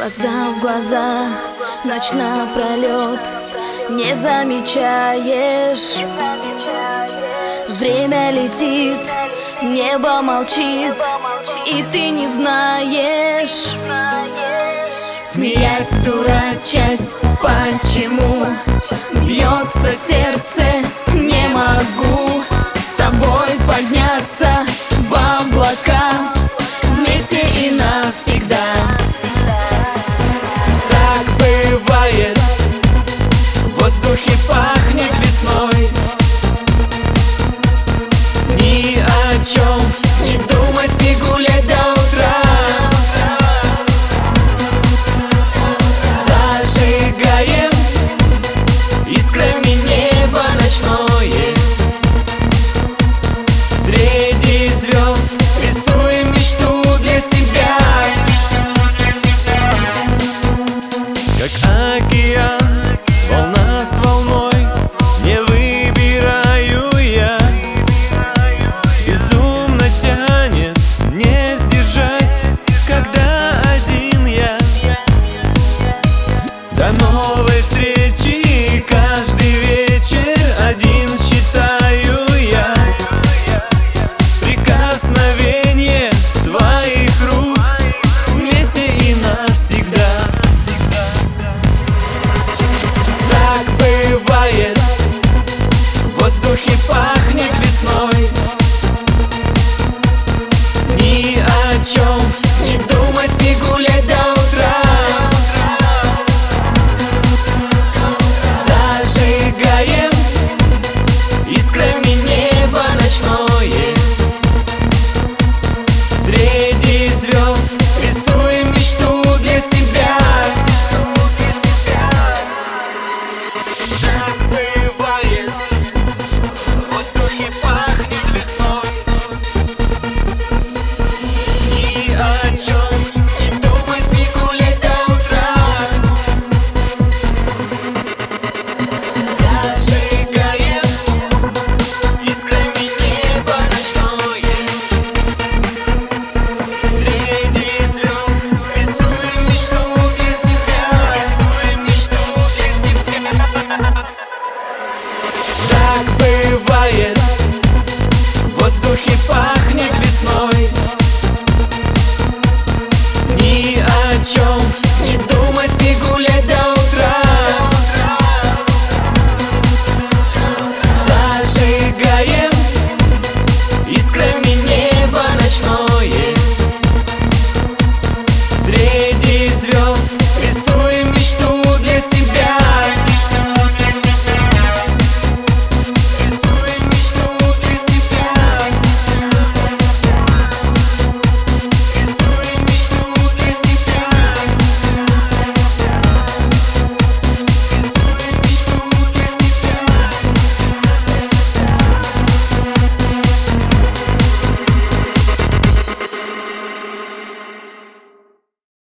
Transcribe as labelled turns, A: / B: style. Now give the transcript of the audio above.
A: Глаза в глаза, ночь напролет Не замечаешь. Время летит, небо молчит И ты не знаешь. Смеясь, дурачась, почему Бьется сердце, не могу С тобой подняться
B: Так бывает